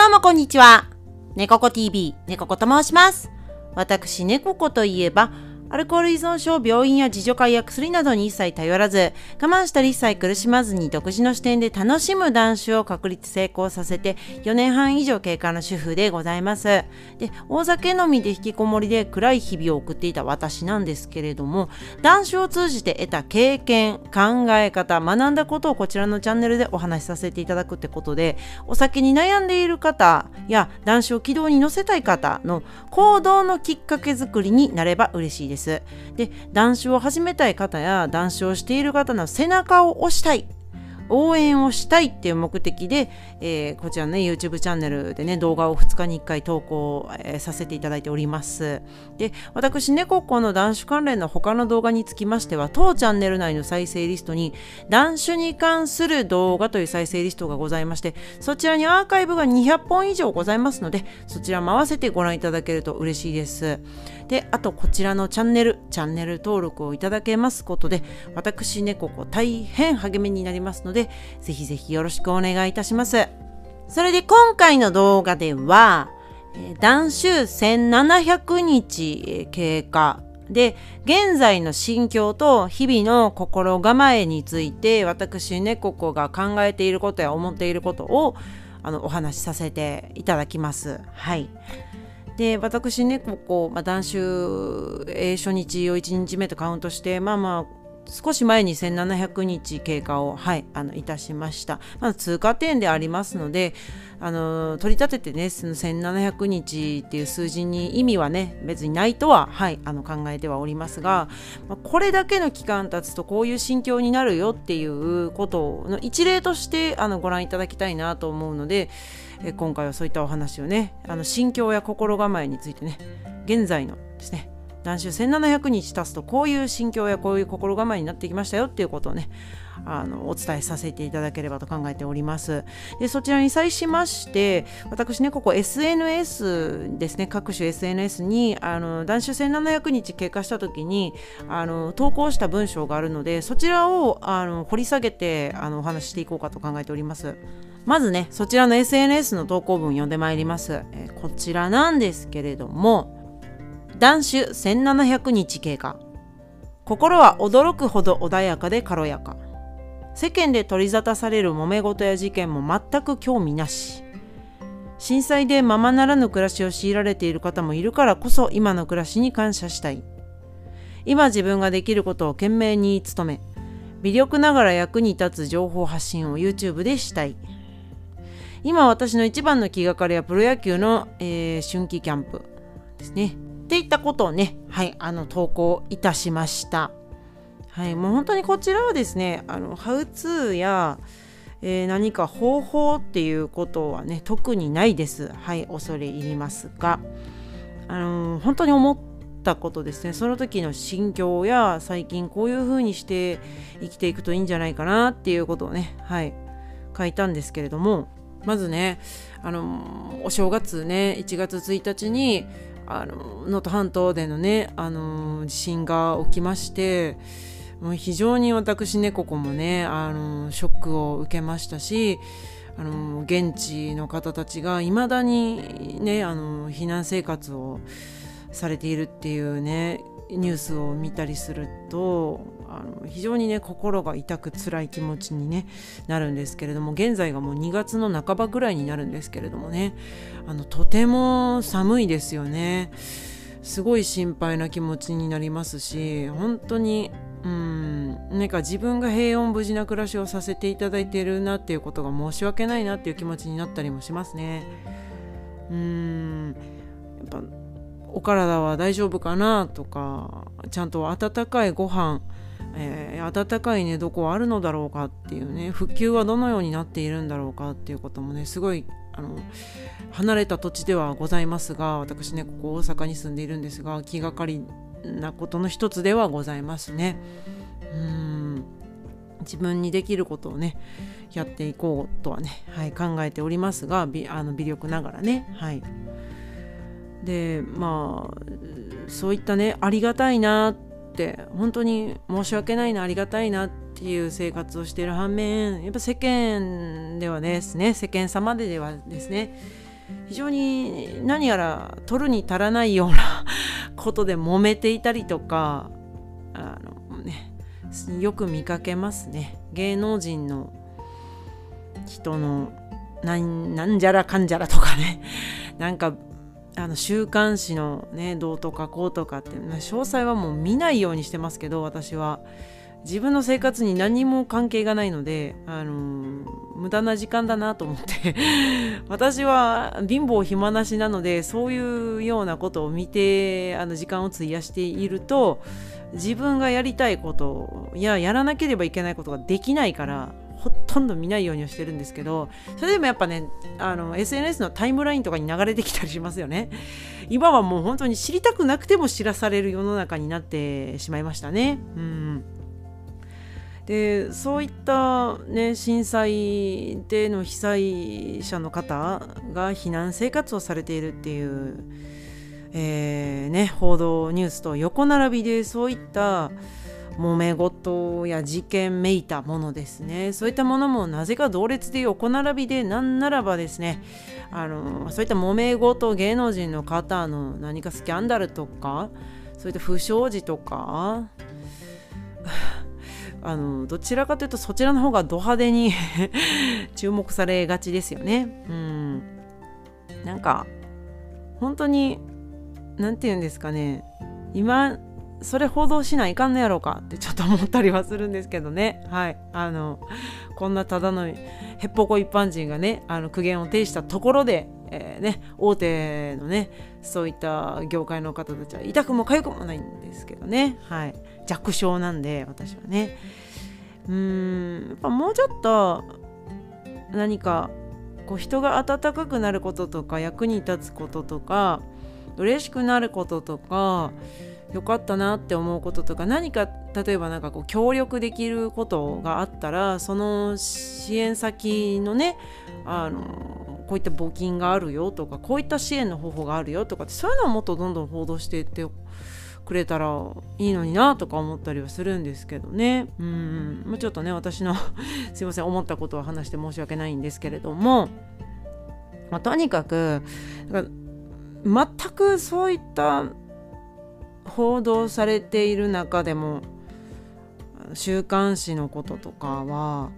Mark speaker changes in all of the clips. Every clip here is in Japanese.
Speaker 1: どうもこんにちは。猫子 TV、猫子と申します。私、猫子といえば、アルコール依存症、病院や自助会や薬などに一切頼らず、我慢したり一切苦しまずに独自の視点で楽しむ男子を確立成功させて4年半以上経過の主婦でございます。で、大酒飲みで引きこもりで暗い日々を送っていた私なんですけれども、男子を通じて得た経験、考え方、学んだことをこちらのチャンネルでお話しさせていただくってことで、お酒に悩んでいる方や男子を軌道に乗せたい方の行動のきっかけ作りになれば嬉しいです。で、男子を始めたい方や男子をしている方の背中を押したい。応援をしたいっていう目的で、えーこちらのね YouTube チャンネルでね動画を2日に1回投稿、えーさせていただいております。で私猫っ子の男子関連の他の動画につきましては当チャンネル内の再生リストに男子に関する動画という再生リストがございましてそちらにアーカイブが200本以上ございますのでそちらも合わせてご覧いただけると嬉しいです。であとこちらのチャンネルチャンネル登録をいただけますことで私猫子大変励みになりますのでぜひぜひよろしくお願いいたしますそれで今回の動画では、えー男子1700日経過で現在の心境と日々の心構えについて私猫子が考えていることや思っていることをあのお話しさせていただきます。はい。で私ねここ、まあ、断酒、えー初日を1日目とカウントしてまあまあ少し前に1700日経過を、はい、あのいたしました。まあ、通過点でありますのであの取り立ててねその1700日っていう数字に意味はね別にないとは、はい、あの考えてはおりますが、まあこれだけの期間経つとこういう心境になるよっていうことの一例としてあのご覧いただきたいなと思うのでえ今回はそういったお話をねあの心境や心構えについてね現在のですね男子1700日経つとこういう心境やこういう心構えになってきましたよっていうことをねあのお伝えさせていただければと考えております。でそちらに際しまして私ねここ SNS ですね各種 SNS にあの男子1700日経過した時にあの投稿した文章があるのでそちらをあの掘り下げてあのお話ししていこうかと考えております。まずねそちらの SNS の投稿文読んでまいります、えこちらなんですけれども男子1700日経過。心は驚くほど穏やかで軽やか。世間で取り沙汰される揉め事や事件も全く興味なし。震災でままならぬ暮らしを強いられている方もいるからこそ今の暮らしに感謝したい。今自分ができることを懸命に努め微力ながら役に立つ情報発信を YouTube でしたい。今私の一番の気がかりはプロ野球の、えー春季キャンプですね。っていったことをね、はい、あの投稿いたしました。はい、もう本当にこちらはですね、あのハウツーや、えー何か方法っていうことはね、特にないです。はい、恐れ入りますが、あの本当に思ったことですね、その時の心境や最近こういう風にして生きていくといいんじゃないかなっていうことをね、はい、書いたんですけれども、まずね、あのお正月ね、1月1日に、あの能登半島でのね、あの地震が起きまして、もう非常に私ね、ここもね、あのショックを受けましたし、あの現地の方たちがいまだにね、あの避難生活をされているっていうね、ニュースを見たりするとあの非常にね心が痛く辛い気持ちに、ね、なるんですけれども現在がもう2月の半ばぐらいになるんですけれどもねあのとても寒いですよね。すごい心配な気持ちになりますし本当にうんなんか自分が平穏無事な暮らしをさせていただいているなっていうことが申し訳ないなっていう気持ちになったりもしますね。うん。やっぱお体は大丈夫かなとかちゃんと温かいご飯、えー温かい寝床はあるのだろうかっていうね復旧はどのようになっているんだろうかっていうこともねすごいあの離れた土地ではございますが私ねここ大阪に住んでいるんですが気がかりなことの一つではございますね。うん自分にできることをねやっていこうとはね、はい、考えておりますがびあの微力ながらねはいでまあそういったねありがたいなって本当に申し訳ないなありがたいなっていう生活をしている反面やっぱ世間ではですね世間様でではですね非常に何やら取るに足らないようなことで揉めていたりとかあの、ね、よく見かけますね。芸能人の人のなんなんじゃらかんじゃらとかね。なんかあの週刊誌のねどうとかこうとかって詳細はもう見ないようにしてますけど私は。自分の生活に何も関係がないので、あのー、無駄な時間だなと思って。私は貧乏暇なしなのでそういうようなことを見てあの時間を費やしていると自分がやりたいことややらなければいけないことができないからほとんど見ないようにはしてるんですけどそれでもやっぱねあの SNS のタイムラインとかに流れてきたりしますよね。今はもう本当に知りたくなくても知らされる世の中になってしまいましたね。うん。でそういった、ね、震災での被災者の方が避難生活をされているっていう、えーね、報道ニュースと横並びでそういった揉め事や事件めいたものですね。そういったものもなぜか同列で横並びでなんならばですねあのそういった揉め事芸能人の方の何かスキャンダルとかそういった不祥事とか あのどちらかというとそちらの方がド派手に 注目されがちですよね。うん、なんか本当に何て言うんですかね。今それ報道しないかんのやろうかってちょっと思ったりはするんですけどね。はい。あのこんなただのへっぽこ一般人がねあの苦言を呈したところで、えー、ね、大手のねそういった業界の方たちは痛くも痒くもないんですけどね。はい。弱小なんで私はね。うーんやっぱもうちょっと何かこう人が温かくなることとか役に立つこととか嬉しくなることとか良かったなって思うこととか何か例えば何かこう協力できることがあったらその支援先のねあのこういった募金があるよとかこういった支援の方法があるよとかそういうのをもっとどんどん報道していってくれたらいいのになとか思ったりはするんですけどね。うん。もうちょっとね私の すいません思ったことを話して申し訳ないんですけれども、まあ、とにかく全くそういった報道されている中でも週刊誌のこととかは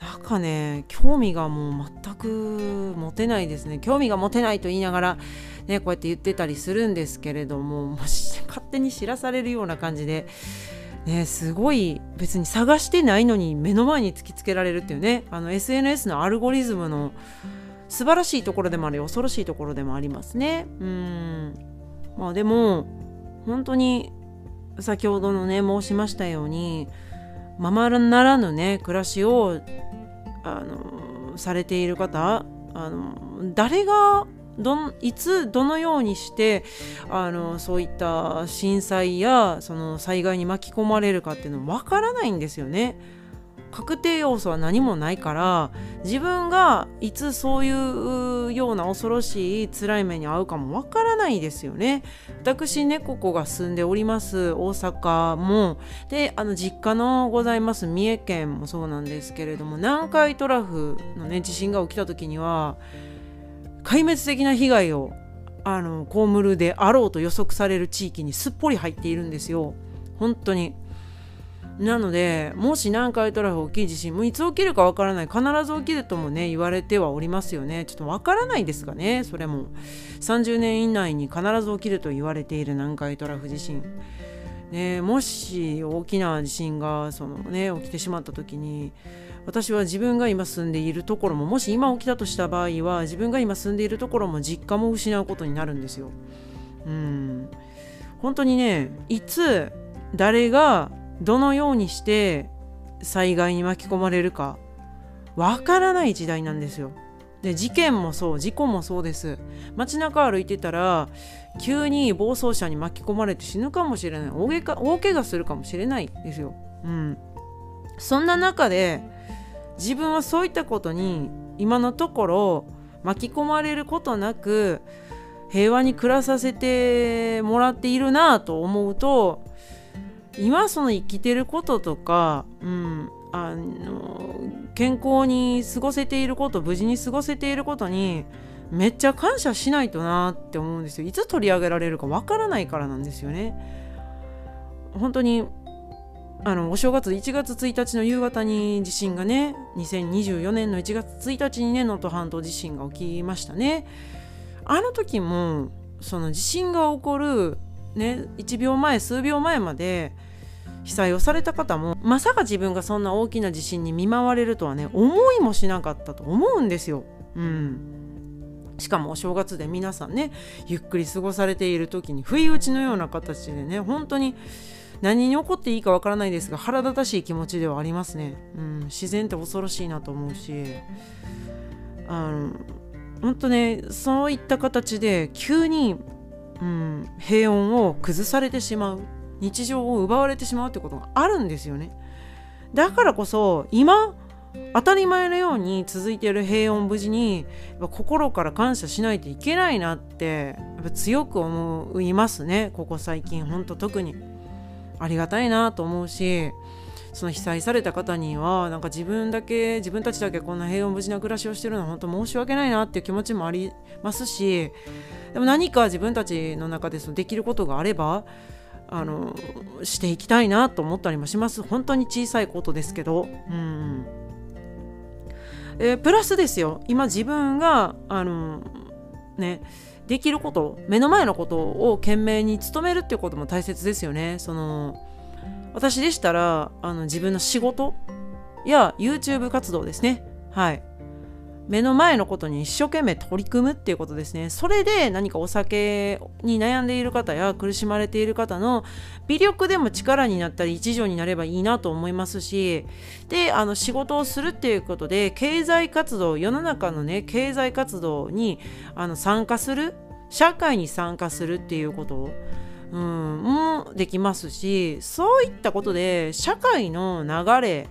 Speaker 1: なんかね興味がもう全く持てないですね。興味が持てないと言いながらねこうやって言ってたりするんですけれどももし勝手に知らされるような感じでねすごい別に探してないのに目の前に突きつけられるっていうねあの SNS のアルゴリズムの素晴らしいところでもあり恐ろしいところでもありますね。うん。まあでも本当に先ほどのね申しましたようにままならぬね暮らしをあのされている方あの誰がどいつどのようにしてあのそういった震災やその災害に巻き込まれるかっていうのわからないんですよね。確定要素は何もないから自分がいつそういうような恐ろしい辛い目に遭うかもわからないですよね。私猫子が住んでおります大阪もであの実家のございます三重県もそうなんですけれども南海トラフのね地震が起きた時には壊滅的な被害をあの被るであろうと予測される地域にすっぽり入っているんですよ。本当になのでもし南海トラフ大きい地震もいつ起きるかわからない。必ず起きるともね言われてはおりますよね。ちょっとわからないですがねそれも。30年以内に必ず起きると言われている。南海トラフ地震。ね、もし大きな地震がその、ね、起きてしまった時に私は自分が今住んでいるところももし今起きたとした場合は自分が今住んでいるところも実家も失うことになるんですよ。うん。本当にねいつ誰がどのようにして災害に巻き込まれるかわからない時代なんですよ。で事件もそう事故もそうです街中歩いてたら急に暴走車に巻き込まれて死ぬかもしれない大怪大怪我するかもしれないですよ。うん、そんな中で自分はそういったことに今のところ巻き込まれることなく平和に暮らさせてもらっているなと思うと今その生きてることとか、うん、あの健康に過ごせていること無事に過ごせていることにめっちゃ感謝しないとなって思うんですよ。いつ取り上げられるかわからないからなんですよね。本当にあのお正月1月1日の夕方に地震がね2024年の1月1日にね能登半島地震が起きましたね。あの時もその地震が起こるね1秒前数秒前まで被災をされた方もまさか自分がそんな大きな地震に見舞われるとはね思いもしなかったと思うんですよ。うん。しかもお正月で皆さんねゆっくり過ごされている時に不意打ちのような形でね本当に何に起こっていいかわからないですが腹立たしい気持ちではありますね、うん、自然って恐ろしいなと思うし。あの本当ねそういった形で急に、うん、平穏を崩されてしまう。日常を奪われてしまうってことがあるんですよね。だからこそ今当たり前のように続いている平穏無事に心から感謝しないといけないなってやっぱ強く思いますね。ここ最近ほんと特に。ありがたいなと思うしその被災された方にはなんか自分だけ自分たちだけこんな平穏無事な暮らしをしてるのは本当申し訳ないなっていう気持ちもありますしでも何か自分たちの中でそのできることがあればあのしていきたいなと思ったりもします。本当に小さいことですけど。うん。えー、プラスですよ。今自分があのねできること目の前のことを懸命に努めるっていうことも大切ですよね。その私でしたらあの自分の仕事や YouTube 活動ですね。はい。目の前のことに一生懸命取り組むっていうことですね。それで何かお酒に悩んでいる方や苦しまれている方の微力でも力になったり一助になればいいなと思いますし、で、あの仕事をするっていうことで経済活動、世の中のね、経済活動にあの参加する、社会に参加するっていうことうん、もできますし、そういったことで社会の流れ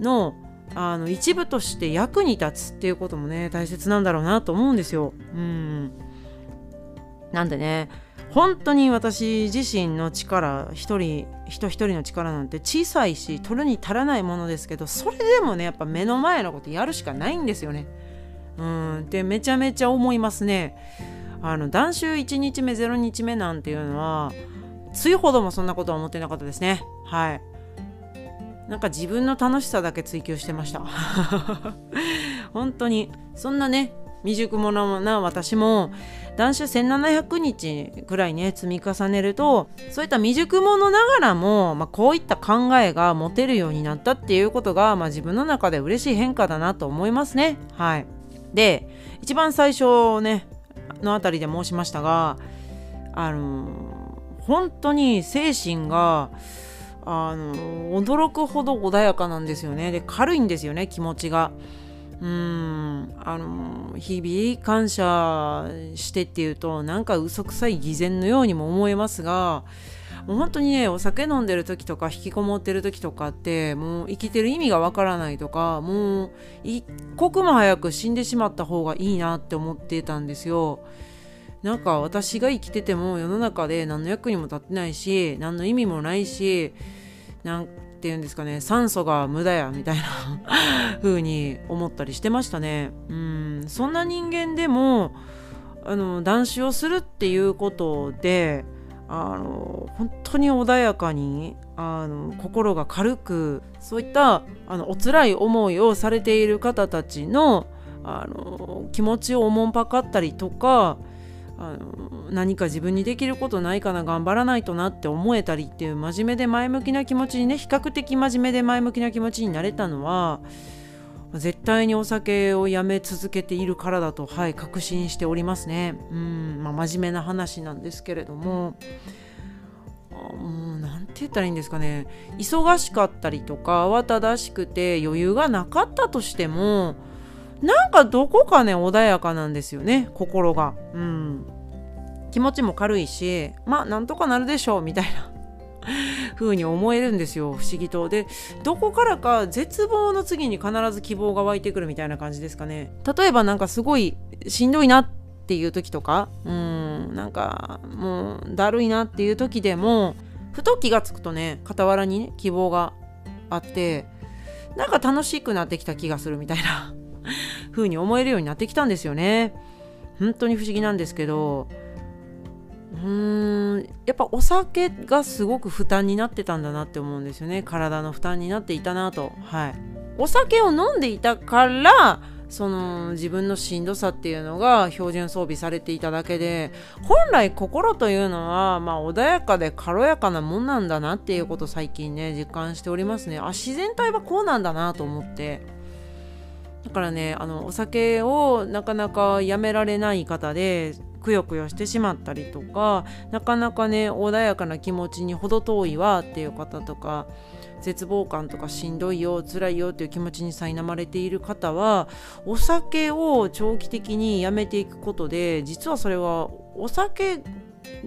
Speaker 1: のあの一部として役に立つっていうこともね大切なんだろうなと思うんですよ。うんなんでね本当に私自身の力一人人一人の力なんて小さいし取るに足らないものですけどそれでもねやっぱ目の前のことやるしかないんですよね。うんでめちゃめちゃ思いますね。あの断酒1日目0日目なんていうのはついほどもそんなことは思ってなかったですね。はい。なんか自分の楽しさだけ追求してました。本当に。そんなね未熟者な私も男子1700日くらいね積み重ねるとそういった未熟者ながらも、まあ、こういった考えが持てるようになったっていうことが、まあ、自分の中で嬉しい変化だなと思いますね。はい。で一番最初ねのあたりで申しましたがあの、本当に精神があの驚くほど穏やかなんですよね。で軽いんですよね気持ちが。うん。あの日々感謝してっていうとなんか嘘くさい偽善のようにも思えますがもう本当にねお酒飲んでる時とか引きこもってる時とかってもう生きてる意味がわからないとかもう一刻も早く死んでしまった方がいいなって思ってたんですよ。なんか私が生きてても世の中で何の役にも立ってないし何の意味もないしなんて言うんですかね酸素が無駄やみたいな 風に思ったりしてましたね。うん。そんな人間でもあの断酒をするっていうことであの本当に穏やかにあの心が軽くそういったあのお辛い思いをされている方たちのあの気持ちをおもんぱかったりとかあの何か自分にできることないかな頑張らないとなって思えたりっていう真面目で前向きな気持ちにね比較的真面目で前向きな気持ちになれたのは絶対にお酒をやめ続けているからだとはい確信しておりますね。うんまあ真面目な話なんですけれども。何て言ったらいいんですかね。忙しかったりとか慌ただしくて余裕がなかったとしてもなんかどこかね穏やかなんですよね心が。うん。気持ちも軽いしまあなんとかなるでしょうみたいな。風に思えるんですよ不思議と。でどこからか絶望の次に必ず希望が湧いてくるみたいな感じですかね。例えばなんかすごいしんどいなっていう時とかうんなんかもうだるいなっていう時でもふと気がつくとね傍らにね希望があってなんか楽しくなってきた気がするみたいな。風に思えるようになってきたんですよね。本当に不思議なんですけど。うーんやっぱお酒がすごく負担になってたんだなって思うんですよね。体の負担になっていたなと。はい。お酒を飲んでいたからその自分のしんどさっていうのが標準装備されていただけで本来心というのは、まあ、穏やかで軽やかなもんなんだなっていうことを最近ね実感しておりますね。あ自然体はこうなんだなと思って。だからねあのお酒をなかなかやめられない方でくよくよしてしまったりとかなかなかね穏やかな気持ちに程遠いわっていう方とか絶望感とかしんどいよ辛いよっていう気持ちに苛まれている方はお酒を長期的にやめていくことで実はそれはお酒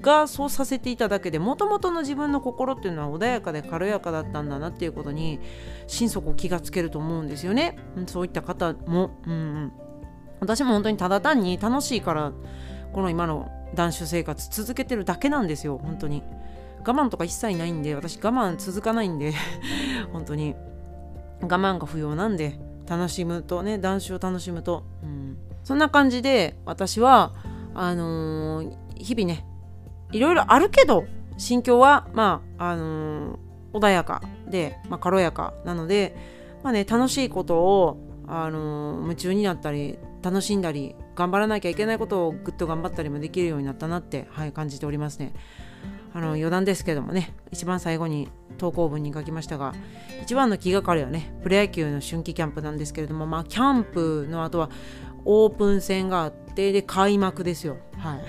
Speaker 1: がそうさせていただけでもともとの自分の心っていうのは穏やかで軽やかだったんだなっていうことに心底気がつけると思うんですよね。そういった方も、うん、私も本当にただ単に楽しいからこの今の断酒生活続けてるだけなんですよ本当に。我慢とか一切ないんで私我慢続かないんで 本当に。我慢が不要なんで楽しむとね男子を楽しむと、うん、そんな感じで私はあのー、日々ねいろいろあるけど心境はまああのー、穏やかで、まあ、軽やかなので、まあね、楽しいことを、あのー、夢中になったり楽しんだり頑張らなきゃいけないことをぐっと頑張ったりもできるようになったなって、はい、感じておりますね。あの余談ですけどもね一番最後に投稿文に書きましたが一番の気がかりはねプロ野球の春季キャンプなんですけれどもまあキャンプの後はオープン戦があってで開幕ですよ。はい。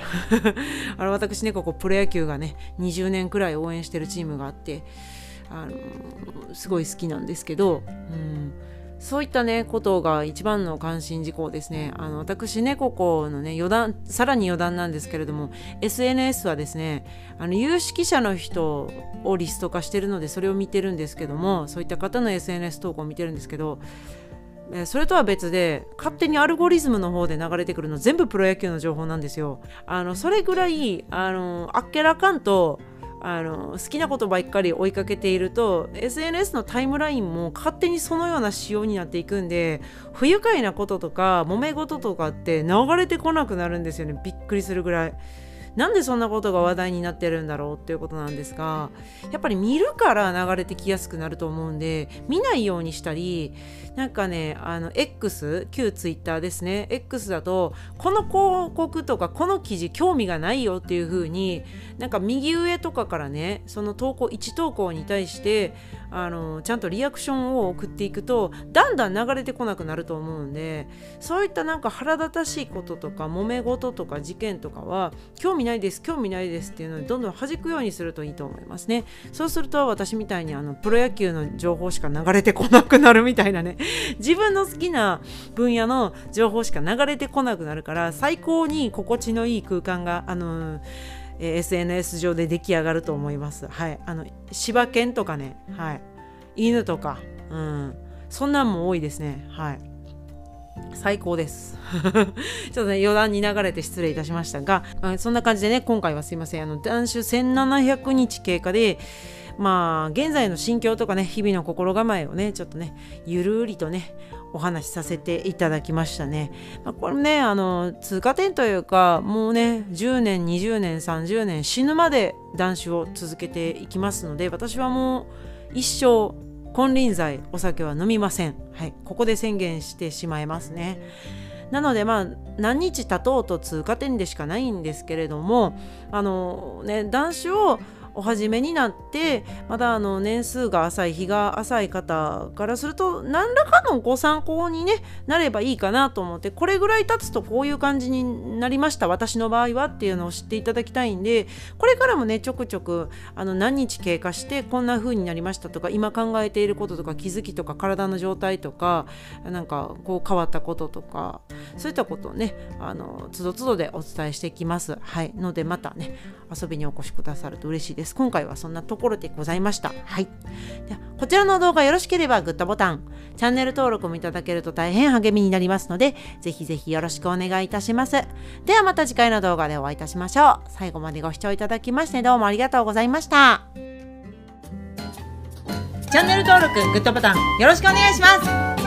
Speaker 1: あの私ねここプロ野球がね20年くらい応援してるチームがあってあのすごい好きなんですけどうん。そういったね、ことが一番の関心事項ですね。あの、私ね、ここのね、余談、さらに余談なんですけれども、SNS はですね、あの、有識者の人をリスト化してるので、それを見てるんですけども、そういった方の SNS 投稿を見てるんですけど、それとは別で勝手にアルゴリズムの方で流れてくるの全部プロ野球の情報なんですよ。あのそれぐらいあのあっけらかんとあの好きなことばっかり追いかけていると SNS のタイムラインも勝手にそのような仕様になっていくんで不愉快なこととか揉め事とかって流れてこなくなるんですよねびっくりするぐらい。なんでそんなことが話題になってるんだろうっていうことなんですがやっぱり見るから流れてきやすくなると思うんで見ないようにしたりなんかねあの X 旧 Twitter ですね。X だとこの広告とかこの記事興味がないよっていう風になんか右上とかからねその投稿1投稿に対してあのちゃんとリアクションを送っていくとだんだん流れてこなくなると思うんでそういったなんか腹立たしいこととか揉め事とか事件とかは興味ないです興味ないですっていうのにどんどん弾くようにするといいと思いますね。そうすると私みたいにあのプロ野球の情報しか流れてこなくなるみたいなね。自分の好きな分野の情報しか流れてこなくなるから最高に心地のいい空間があのえ SNS 上で出来上がると思います。はい、あの柴犬とかね、はい、犬とか、うん、そんなんも多いですね。はい。最高です。ちょっとね、余談に流れて失礼いたしましたが、まあ、そんな感じでね、今回はすいません。あの、断酒1700日経過で、まあ、現在の心境とかね、日々の心構えをね、ちょっとね、ゆるりとね、お話しさせていただきましたね。まあ、これね、あの、通過点というか、もうね、10年、20年、30年、死ぬまで断酒を続けていきますので、私はもう一生、金輪際お酒は飲みません。はい、ここで宣言してしまいますね。なのでまあ何日経とうと通過点でしかないんですけれどもあのね断酒をお始めになってまだあの年数が浅い日が浅い方からすると何らかのご参考に、ね、なればいいかなと思ってこれぐらい経つとこういう感じになりました私の場合はっていうのを知っていただきたいんでこれからもねちょくちょくあの何日経過してこんな風になりましたとか今考えていることとか気づきとか体の状態とかなんかこう変わったこととかそういったことをねあのつどつどでお伝えしていきます。はいのでまたね遊びにお越しくださると嬉しいです。です。今回はそんなところでございました。はい。ではこちらの動画よろしければグッドボタンチャンネル登録もいただけると大変励みになりますのでぜひぜひよろしくお願いいたします。ではまた次回の動画でお会いいたしましょう。最後までご視聴いただきましてどうもありがとうございました。チャンネル登録グッドボタンよろしくお願いします。